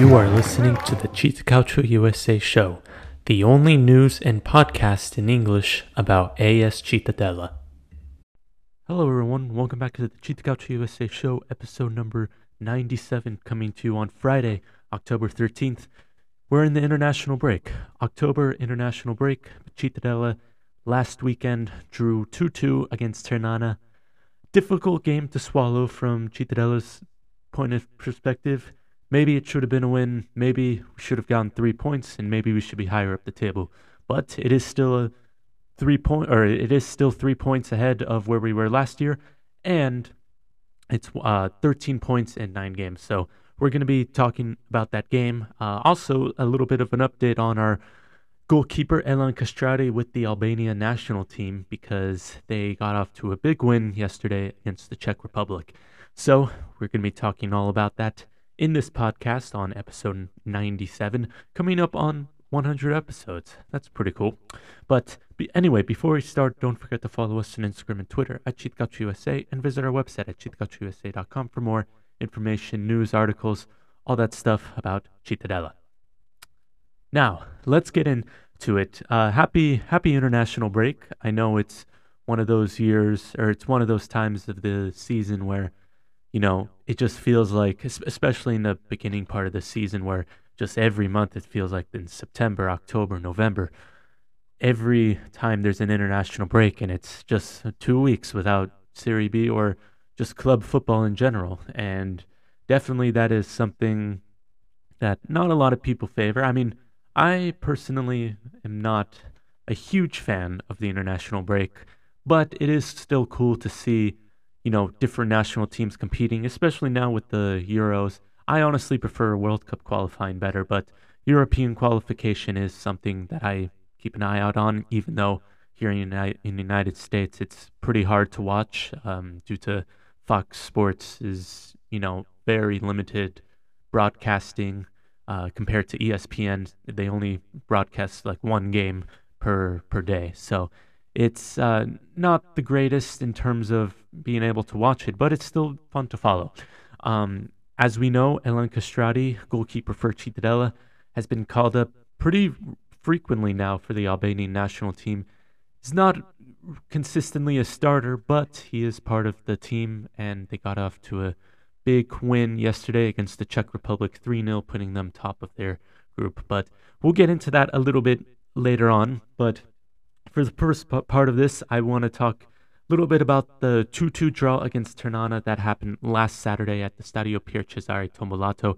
You are listening to the CittaCalcio USA show, the only news and podcast in English about AS Cittadella. Hello, everyone. Welcome back to the CittaCalcio USA show, episode number 97, coming to you on Friday, October 13th. We're in the international break. October international break. Cittadella last weekend drew 2 2 against Ternana. Difficult game to swallow from Cittadella's point of perspective. Maybe it should have been a win. Maybe we should have gotten three points, and maybe we should be higher up the table. But it is still a three point, or it is still three points ahead of where we were last year, and it's uh, 13 points in nine games. So we're going to be talking about that game. Uh, also, a little bit of an update on our goalkeeper Elhan Kastrati with the Albania national team because they got off to a big win yesterday against the Czech Republic. So we're going to be talking all about that in this podcast on episode 97, coming up on 100 episodes. That's pretty cool. But be, anyway, before we start, don't forget to follow us on Instagram and Twitter at CittaCalcioUSA and visit our website at cittacalciousa.com for more information, news, articles, all that stuff about Cittadella. Now, let's get into it. Uh, happy Happy International Break. I know it's one of those years, or it's one of those times of the season where you know, it just feels like, especially in the beginning part of the season, where just every month it feels like in September, October, November, every time there's an international break and it's just two weeks without Serie B or just club football in general. And definitely that is something that not a lot of people favor. I mean, I personally am not a huge fan of the international break, but it is still cool to see you know, different national teams competing, especially now with the Euros. I honestly prefer World Cup qualifying better, but European qualification is something that I keep an eye out on, even though here in, the United States it's pretty hard to watch um, due to Fox Sports is, you know, very limited broadcasting uh, compared to ESPN. They only broadcast like one game per per day. So it's uh, not the greatest in terms of being able to watch it, but it's still fun to follow. Um, as we know, Elhan Kastrati, goalkeeper for Cittadella, has been called up pretty frequently now for the Albanian national team. He's not consistently a starter, but he is part of the team, and they got off to a big win yesterday against the Czech Republic 3 0, putting them top of their group. But we'll get into that a little bit later on. But for the first part of this, I want to talk a little bit about the 2 2 draw against Ternana that happened last Saturday at the Stadio Pier Cesare Tombolato.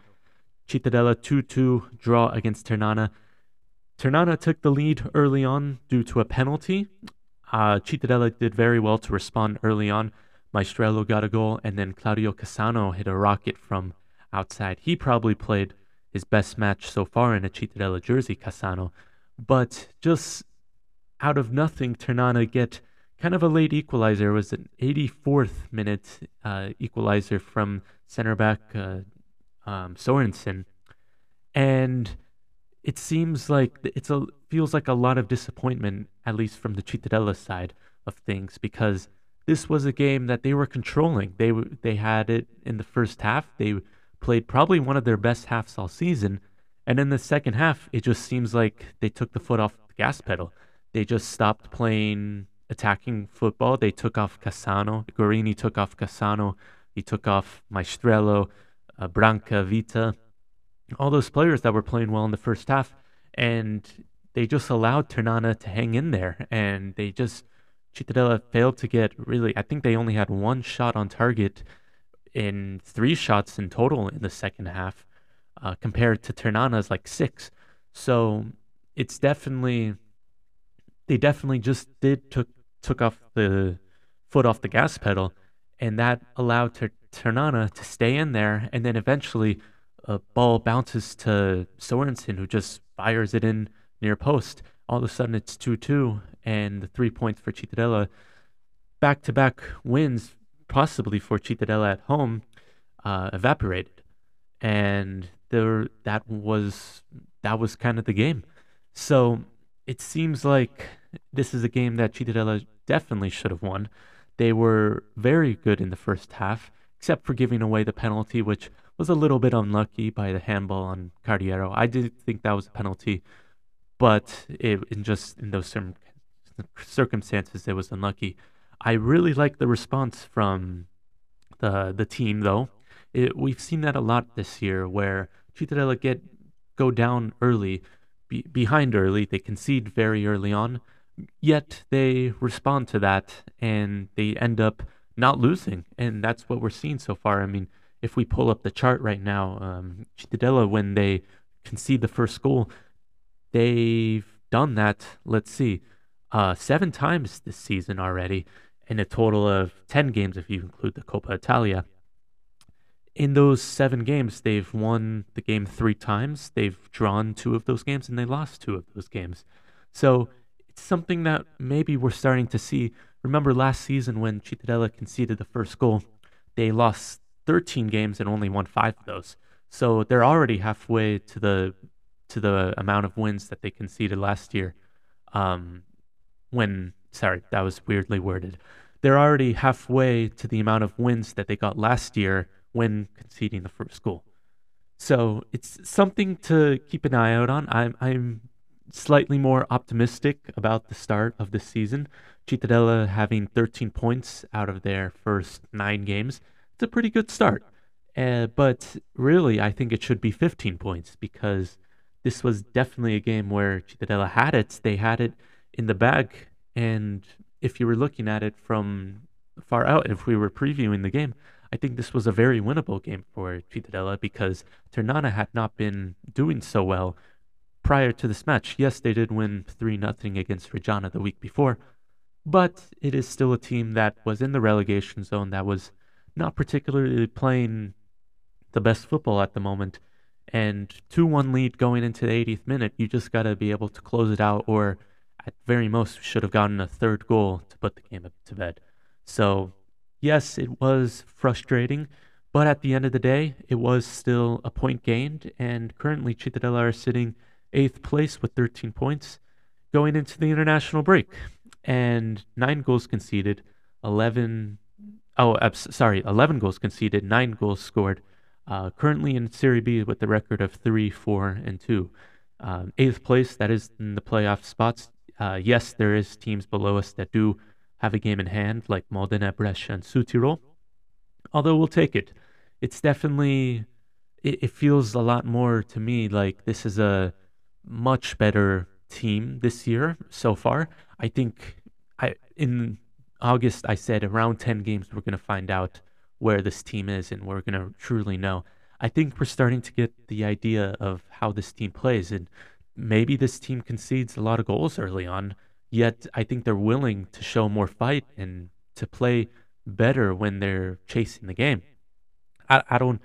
Cittadella 2 2 draw against Ternana. Ternana took the lead early on due to a penalty. Uh, Cittadella did very well to respond early on. Maistrello got a goal, and then Claudio Cassano hit a rocket from outside. He probably played his best match so far in a Cittadella jersey, Cassano. But just out of nothing, Ternana get kind of a late equalizer. It was an 84th minute uh, equalizer from center back uh, um, Sorensen, and it seems like it's a feels like a lot of disappointment, at least from the Cittadella side of things, because this was a game that they were controlling. They they had it in the first half. They played probably one of their best halves all season, and in the second half, it just seems like they took the foot off the gas pedal. They just stopped playing attacking football. They took off Cassano. Gorini took off Cassano. He took off Maistrello, uh, Branca, Vita, all those players that were playing well in the first half. And they just allowed Ternana to hang in there. And they just, Cittadella failed to get really, I think they only had one shot on target in three shots in total in the second half, uh, compared to Ternana's like six. So it's definitely they definitely just did took took off the foot off the gas pedal, and that allowed Ter- Ternana to stay in there, and then eventually a ball bounces to Sorensen, who just fires it in near post. All of a sudden, it's two-two, and the three points for Cittadella, back-to-back wins, possibly for Cittadella at home, uh, evaporated, and there that was that was kind of the game. So it seems like this is a game that Cittadella definitely should have won. They were very good in the first half, except for giving away the penalty, which was a little bit unlucky by the handball on Carriero. I did think that was a penalty, but it in just in those circumstances it was unlucky. I really like the response from the the team though. It, we've seen that a lot this year where Cittadella get go down early, be, behind early, they concede very early on, yet they respond to that and they end up not losing, and that's what we're seeing so far. I mean, if we pull up the chart right now, um, Cittadella when they concede the first goal, they've done that. Let's see, uh, seven times this season already, in a total of ten games if you include the Coppa Italia in those seven games, they've won the game three times. They've drawn two of those games and they lost two of those games. So it's something that maybe we're starting to see. Remember last season when Cittadella conceded the first goal, they lost 13 games and only won five of those. So they're already halfway to the to the amount of wins that they conceded last year. Um, when sorry, that was weirdly worded. They're already halfway to the amount of wins that they got last year when conceding the first goal. So it's something to keep an eye out on. I'm I'm slightly more optimistic about the start of the season. Cittadella having 13 points out of their first nine games. It's a pretty good start. Uh, but really, I think it should be 15 points because this was definitely a game where Cittadella had it. They had it in the bag. And if you were looking at it from far out, if we were previewing the game, I think this was a very winnable game for Cittadella because Ternana had not been doing so well prior to this match. Yes, they did win 3 0 against Reggiana the week before, but it is still a team that was in the relegation zone that was not particularly playing the best football at the moment. And 2 1 lead going into the 80th minute, you just got to be able to close it out, or at very most, should have gotten a third goal to put the game up to bed. So yes, it was frustrating, but at the end of the day, it was still a point gained, and currently Cittadella are sitting eighth place with 13 points going into the international break. And nine goals conceded, 11, oh, sorry, 11 goals conceded, nine goals scored. Uh, currently in Serie B with the record of 3, 4, and 2. Um, eighth place, that is in the playoff spots. Uh, yes, there is teams below us that do have a game in hand like Modena, Brescia, and Südtirol. Although we'll take it. It's definitely, it, it feels a lot more to me like this is a much better team this year so far. I think I in August I said around 10 games we're going to find out where this team is and we're going to truly know. I think we're starting to get the idea of how this team plays and maybe this team concedes a lot of goals early on Yet I think they're willing to show more fight and to play better when they're chasing the game. I, I don't.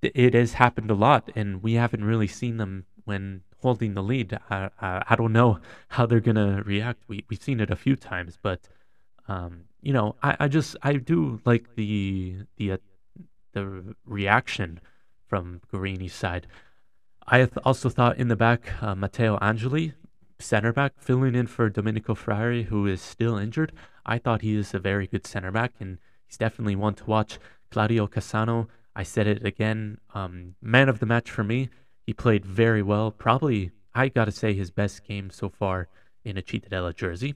It has happened a lot, and we haven't really seen them when holding the lead. I, I, I don't know how they're gonna react. We we've seen it a few times, but um, you know, I, I just I do like the the uh, the reaction from Gorini's side. I th- also thought in the back, uh, Matteo Angeli center back, filling in for Domenico Frare, who is still injured. I thought he is a very good center back, and he's definitely one to watch. Claudio Cassano, I said it again, um, man of the match for me. He played very well. Probably, I got to say, his best game so far in a Cittadella jersey.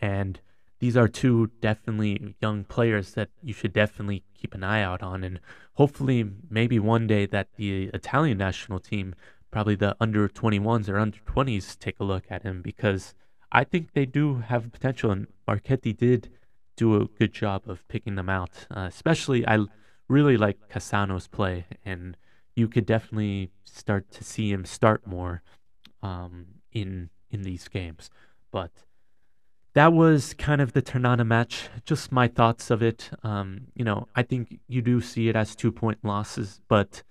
And these are two definitely young players that you should definitely keep an eye out on. And hopefully, maybe one day that the Italian national team probably the under 21s or under 20s take a look at him because I think they do have potential. And Marchetti did do a good job of picking them out. Uh, especially, I really like Cassano's play, and you could definitely start to see him start more um, in in these games. But that was kind of the Ternana match. Just my thoughts of it. Um, you know, I think you do see it as two point losses, but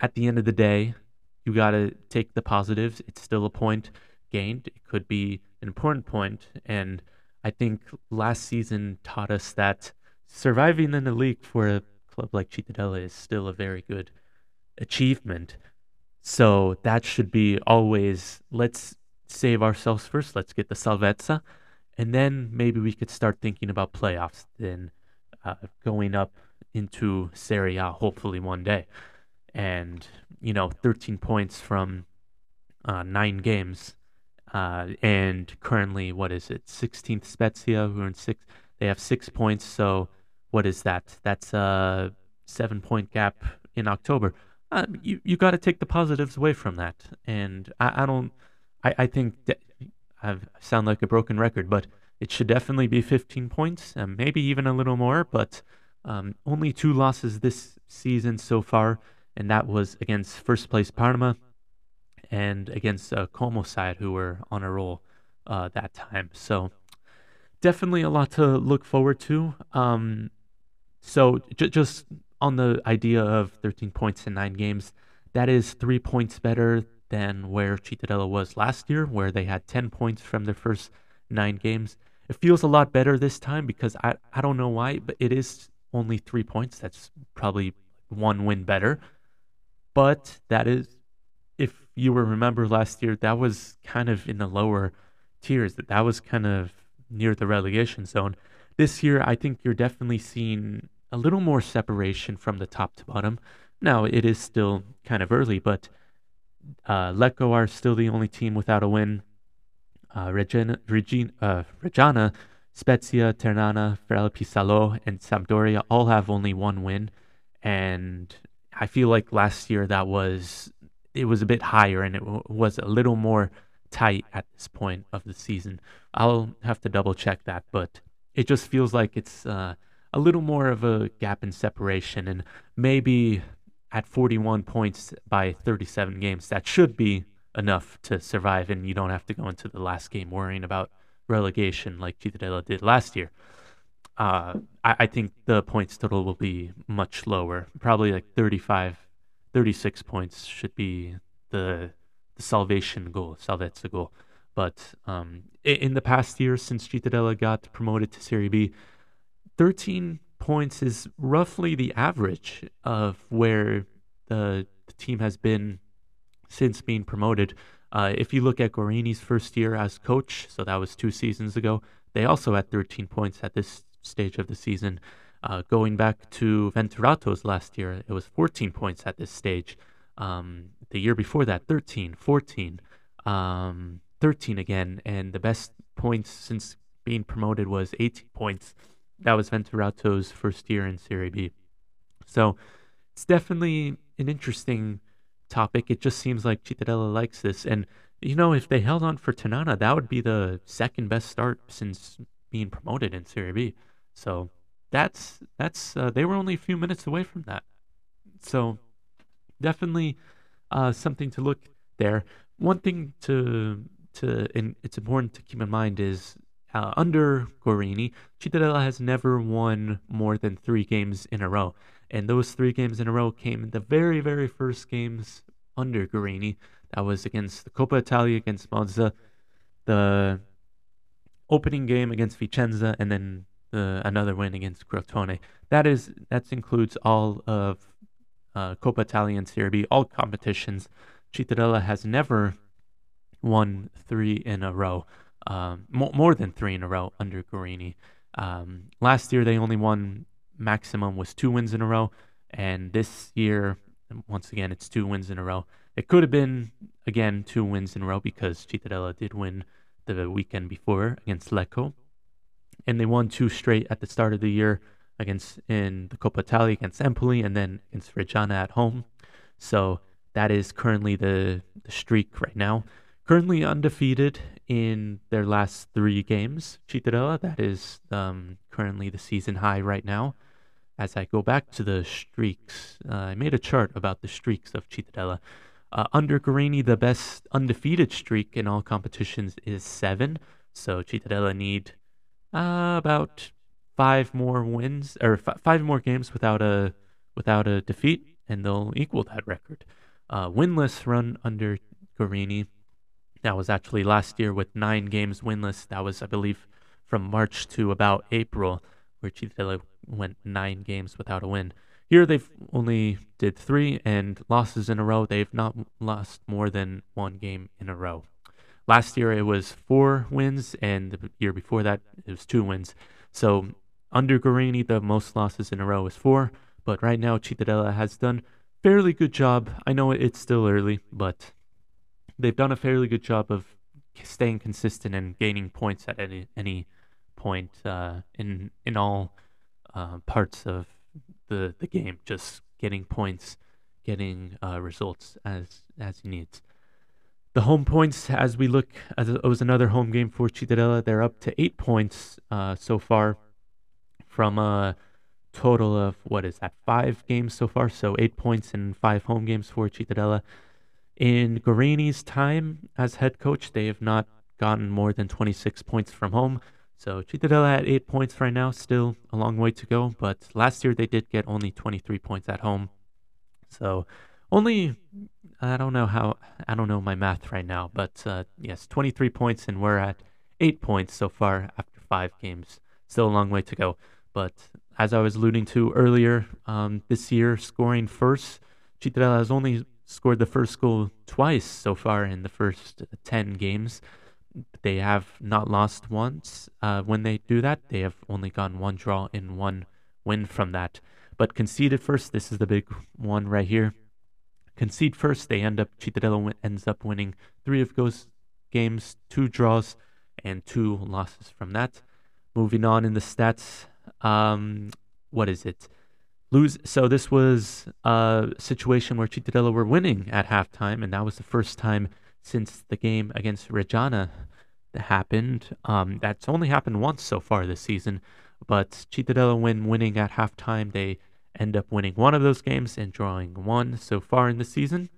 at the end of the day, you got to take the positives. It's still a point gained. It could be an important point, and I think last season taught us that surviving in the league for a club like Cittadella is still a very good achievement. So that should be always let's save ourselves first. Let's get the salvezza, and then maybe we could start thinking about playoffs. Then uh, going up into Serie A hopefully one day. And, you know, 13 points from uh, nine games. Uh, and currently, what is it? 16th Spezia, who are in six. They have six points. So, what is that? That's a seven point gap in October. Uh, you you got to take the positives away from that. And I, I don't. I, I think I sound like a broken record, but it should definitely be 15 points, and maybe even a little more. But um, only two losses this season so far, and that was against first place Parma and against uh, Como side, who were on a roll uh, that time. So definitely a lot to look forward to. Um, so j- just on the idea of 13 points in nine games, that is three points better than where Cittadella was last year, where they had 10 points from their first nine games. It feels a lot better this time because I, I don't know why, but it is only three points. That's probably one win better. But that is, if you will remember last year, that was kind of in the lower tiers, that that was kind of near the relegation zone. This year, I think you're definitely seeing a little more separation from the top to bottom. Now, it is still kind of early, but uh, Lecco are still the only team without a win. Uh, Regina, Regina, uh, Reggiana, Spezia, Ternana, FeralpiSalò, and Sampdoria all have only one win. And I feel like last year that was it was a bit higher and it w- was a little more tight at this point of the season. I'll have to double check that, but it just feels like it's uh, a little more of a gap in separation, and maybe at 41 points by 37 games, that should be enough to survive, and you don't have to go into the last game worrying about relegation like Cittadella did last year. Uh, I, I, think the points total will be much lower, probably like 35, 36 points should be the the salvation goal, salvezza goal. But um, in the past year, since Cittadella got promoted to Serie B, 13 points is roughly the average of where the, the team has been since being promoted. Uh, if you look at Gorini's first year as coach, so that was two seasons ago, they also had 13 points at this stage of the season. Uh, going back to Venturato's last year, it was 14 points at this stage. Um, the year before that, 13, 14, um, 13 again, and the best points since being promoted was 18 points that was Venturato's first year in Serie B. So it's definitely an interesting topic. It just seems like Cittadella likes this. And, you know, if they held on for Ternana, that would be the second best start since being promoted in Serie B. So that's, that's, uh, they were only a few minutes away from that. So definitely uh, something to look there. One thing to, to, and it's important to keep in mind is uh, under Gorini, Cittadella has never won more than three games in a row. And those three games in a row came in the very, very first games under Gorini. That was against the Coppa Italia against Monza, the opening game against Vicenza, and then uh, another win against Crotone. That is that includes all of uh, Coppa Italia and Serie B, all competitions. Cittadella has never won three in a row um, more, more than three in a row under Gorini. Um, last year, they only won maximum was two wins in a row, and this year, once again, it's two wins in a row. It could have been again two wins in a row because Cittadella did win the weekend before against Lecco, and they won two straight at the start of the year against in the Coppa Italia against Empoli and then against Reggiana at home. So that is currently the the streak right now currently undefeated in their last three games. Cittadella, that is um, currently the season high right now. As I go back to the streaks, uh, I made a chart about the streaks of Cittadella. Uh, under Gorini, the best undefeated streak in all competitions is seven. So Cittadella need uh, about five more wins or f- five more games without a without a defeat, and they'll equal that record. Uh, winless run under Gorini that was actually last year with nine games winless. That was, I believe, from March to about April, where Cittadella went nine games without a win. Here they've only did three and losses in a row. They've not lost more than one game in a row. Last year it was four wins, and the year before that it was two wins. So under Gorini, the most losses in a row is four, but right now Cittadella has done fairly good job. I know it's still early, but they've done a fairly good job of staying consistent and gaining points at any any point uh, in in all uh, parts of the the game. Just getting points, getting uh, results as as he needs. The home points, as we look, as it was another home game for Cittadella. They're up to eight points uh, so far from a total of what is that five games so far. So eight points in five home games for Cittadella. In Gorini's time as head coach, they have not gotten more than 26 points from home. So Cittadella at eight points right now, still a long way to go. But last year they did get only 23 points at home. So only I don't know how I don't know my math right now, but uh, yes, 23 points, and we're at eight points so far after five games. Still a long way to go. But as I was alluding to earlier, um, this year scoring first, Cittadella has only scored the first goal twice so far in the first 10 games. They have not lost once. Uh, when they do that, they have only gone one draw and one win from that. But conceded first, this is the big one right here concede first. They end up Cittadella ends up winning three of those games, two draws and two losses from that. Moving on in the stats, um, what is it? Lose. So this was a situation where Cittadella were winning at halftime, and that was the first time since the game against Reggiana that happened. Um, that's only happened once so far this season, but Cittadella, when winning at halftime, they end up winning one of those games and drawing one so far in the season.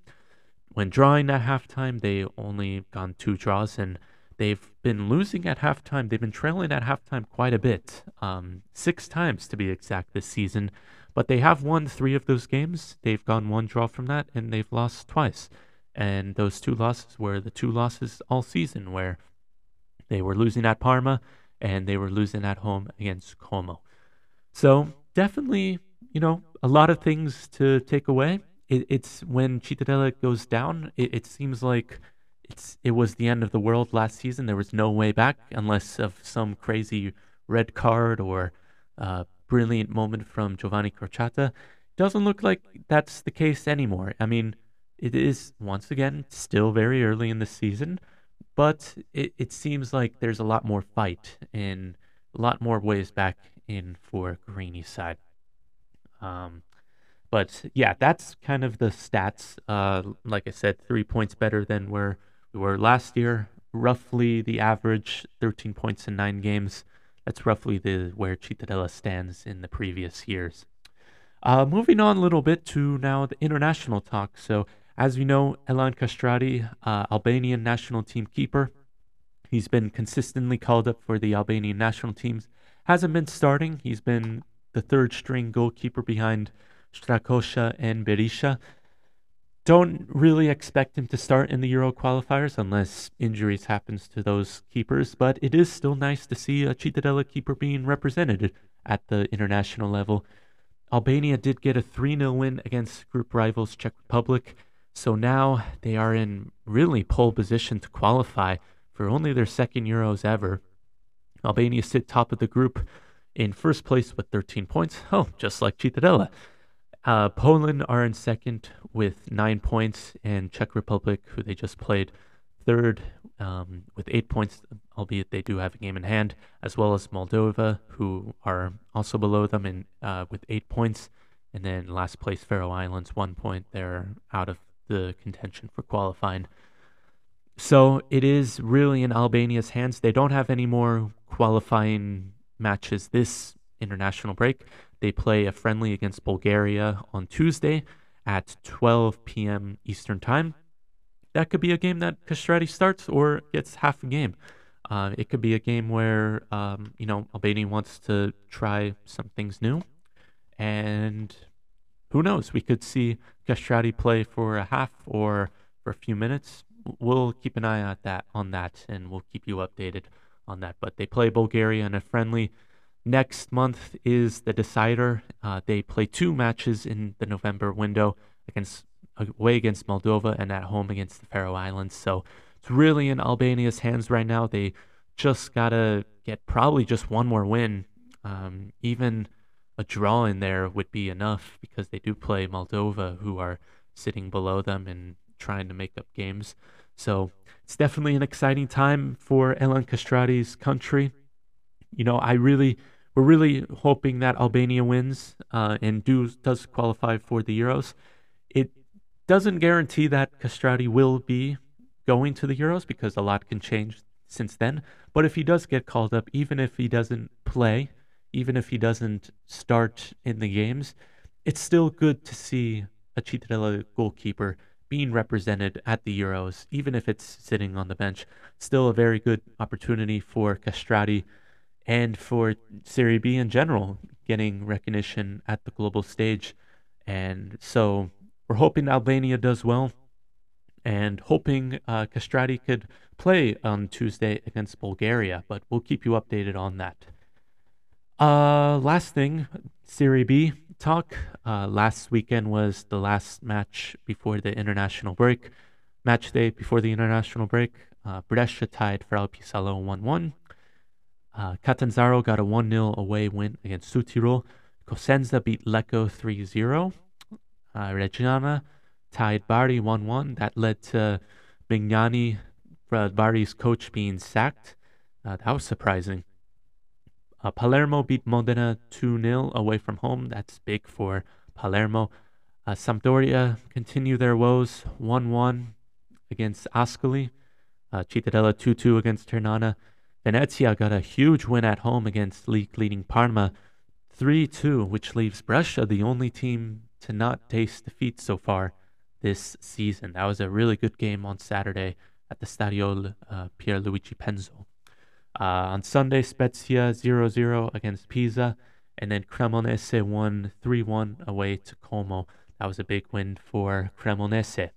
When drawing at halftime, they only gone two draws and they've been losing at halftime. They've been trailing at halftime quite a bit, um, six times to be exact this season. But they have won three of those games. They've gone one draw from that and they've lost twice. And those two losses were the two losses all season where they were losing at Parma and they were losing at home against Como. So definitely you know, a lot of things to take away. It, it's when Cittadella goes down, it, it seems like it's it was the end of the world last season. There was no way back unless of some crazy red card or uh, brilliant moment from Giovanni Crociata. Doesn't look like that's the case anymore. I mean, it is once again still very early in the season, but it, it seems like there's a lot more fight and a lot more ways back in for Gorini's side. Um, but yeah, that's kind of the stats. Uh, like I said, three points better than where we were last year. Roughly the average, 13 points in nine games. That's roughly the where Cittadella stands in the previous years. Uh, moving on a little bit to now the international talk. So, as you know, Elhan Kastrati, uh, Albanian national team keeper, he's been consistently called up for the Albanian national teams. Hasn't been starting. He's been the third string goalkeeper behind Strakosha and Berisha. Don't really expect him to start in the Euro qualifiers unless injuries happens to those keepers, but it is still nice to see a Cittadella keeper being represented at the international level. Albania did get a 3-0 win against group rivals Czech Republic, so now they are in really pole position to qualify for only their second Euros ever. Albania sit top of the group in first place with 13 points. Oh, just like Cittadella. Uh, Poland are in second with nine points, and Czech Republic, who they just played, third um, with eight points, albeit they do have a game in hand, as well as Moldova, who are also below them in uh, with eight points, and then last place Faroe Islands, one point. They're out of the contention for qualifying. So it is really in Albania's hands. They don't have any more qualifying matches this international break. They play a friendly against Bulgaria on Tuesday at 12 p.m. Eastern Time. That could be a game that Kastrati starts or gets half a game. Uh, it could be a game where um, you know Albania wants to try some things new, and who knows? We could see Kastrati play for a half or for a few minutes. We'll keep an eye on that on that, and we'll keep you updated on that. But they play Bulgaria in a friendly Next month is the decider. Uh, they play two matches in the November window against away against Moldova and at home against the Faroe Islands. So it's really in Albania's hands right now. They just gotta get probably just one more win Um, even a draw in there would be enough because they do play Moldova, who are sitting below them and trying to make up games. So it's definitely an exciting time for Elhan Kastrati's country. You know, I really, we're really hoping that Albania wins uh, and do does qualify for the Euros. It doesn't guarantee that Kastrati will be going to the Euros because a lot can change since then. But if he does get called up, even if he doesn't play, even if he doesn't start in the games, it's still good to see a Cittadella goalkeeper being represented at the Euros, even if it's sitting on the bench. Still a very good opportunity for Kastrati and for Serie B in general, getting recognition at the global stage. And so we're hoping Albania does well and hoping uh, Kastrati could play on Tuesday against Bulgaria, but we'll keep you updated on that. Uh, last thing, Serie B talk. Uh, last weekend was the last match before the international break. Match day before the international break. Uh, Brescia tied for Salo 1 1. Uh, Catanzaro got a 1 0 away win against Südtirol. Cosenza beat Lecco 3 0. Uh, Reggiana tied Bari 1 1. That led to Mignani, uh, Bari's coach, being sacked. Uh, that was surprising. Uh, Palermo beat Modena 2 0 away from home. That's big for Palermo. Uh, Sampdoria continue their woes 1 1 against Ascoli. Uh, Cittadella 2 2 against Ternana. Venezia got a huge win at home against league leading Parma 3 2, which leaves Brescia the only team to not taste defeat so far this season. That was a really good game on Saturday at the Stadio uh, Pierluigi Penzo. Uh, on Sunday, Spezia 0 0 against Pisa, and then Cremonese won 3 1 away to Como. That was a big win for Cremonese.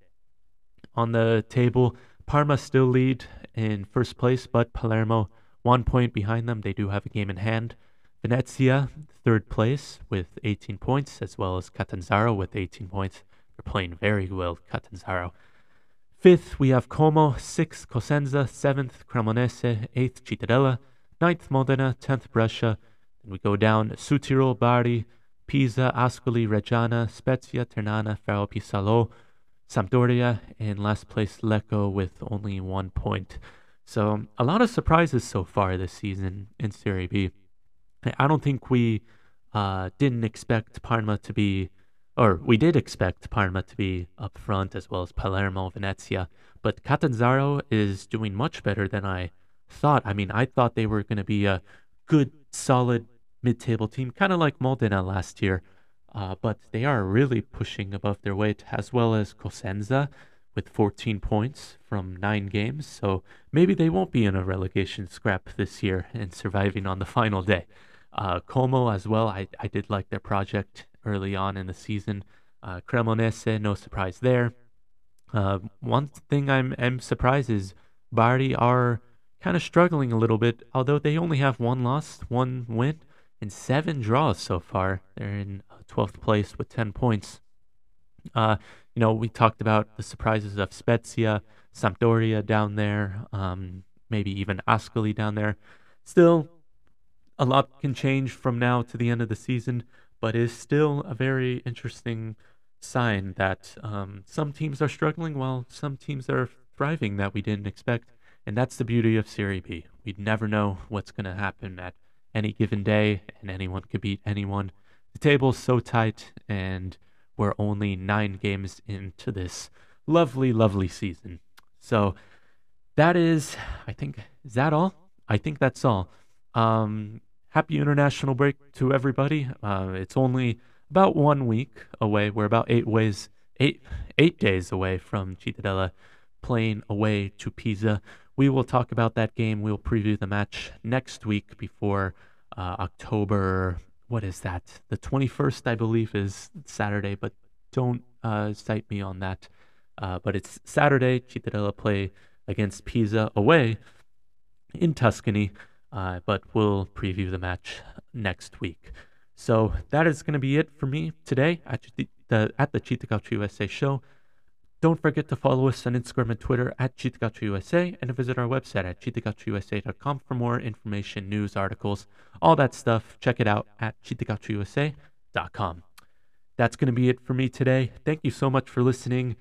On the table, Parma still lead in first place, but Palermo one point behind them. They do have a game in hand. Venezia, third place with 18 points, as well as Catanzaro with 18 points. They're playing very well, Catanzaro. Fifth, we have Como. Sixth, Cosenza. Seventh, Cremonese. Eighth, Cittadella. Ninth, Modena. Tenth, Brescia. Then we go down Südtirol, Bari, Pisa, Ascoli, Reggiana, Spezia, Ternana, Faro Ferro Sampdoria, and last place Lecco with only one point. So a lot of surprises so far this season in Serie B. I don't think we uh, didn't expect Parma to be or we did expect Parma to be up front as well as Palermo, Venezia, but Catanzaro is doing much better than I thought. I mean, I thought they were going to be a good, solid mid-table team, kind of like Modena last year, uh, but they are really pushing above their weight, as well as Cosenza with 14 points from nine games. So maybe they won't be in a relegation scrap this year and surviving on the final day. Uh, Como as well, I, I did like their project early on in the season. Uh, Cremonese, no surprise there. Uh, one thing I'm, I'm surprised is Bari are kind of struggling a little bit, although they only have one loss, one win, and seven draws so far. They're in 12th place with 10 points. Uh, you know, we talked about the surprises of Spezia, Sampdoria down there, um, maybe even Ascoli down there. Still, a lot can change from now to the end of the season but is still a very interesting sign that um, some teams are struggling while some teams are thriving that we didn't expect. And that's the beauty of Serie B. We'd never know what's going to happen at any given day, and anyone could beat anyone. The table's so tight, and we're only nine games into this lovely, lovely season. So that is, I think, is that all? I think that's all. Um, happy international break to everybody. Uh, it's only about one week away. We're about eight ways, eight eight days away from Cittadella playing away to Pisa. We will talk about that game. We'll preview the match next week before uh, October. What is that? The 21st, I believe, is Saturday, but don't uh, cite me on that. Uh, but it's Saturday. Cittadella play against Pisa away in Tuscany. Uh, but we'll preview the match next week. So that is going to be it for me today at the, at the Città Calcio USA show. Don't forget to follow us on Instagram and Twitter at CittaCalcioUSA and to visit our website at cittacalciousa.com for more information, news, articles, all that stuff. Check it out at cittacalciousa.com. That's going to be it for me today. Thank you so much for listening.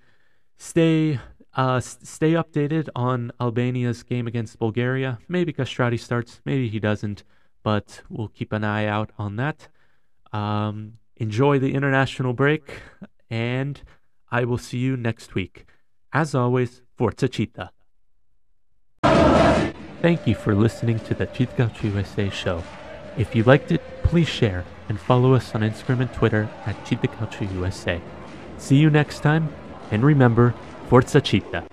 Stay uh, stay updated on Albania's game against Bulgaria. Maybe Kastrati starts, maybe he doesn't, but we'll keep an eye out on that. Um, enjoy the international break, and I will see you next week. As always, Forza Cheetah. Thank you for listening to the Culture USA show. If you liked it, please share and follow us on Instagram and Twitter at Culture USA. See you next time, and remember, Forza Cheetah.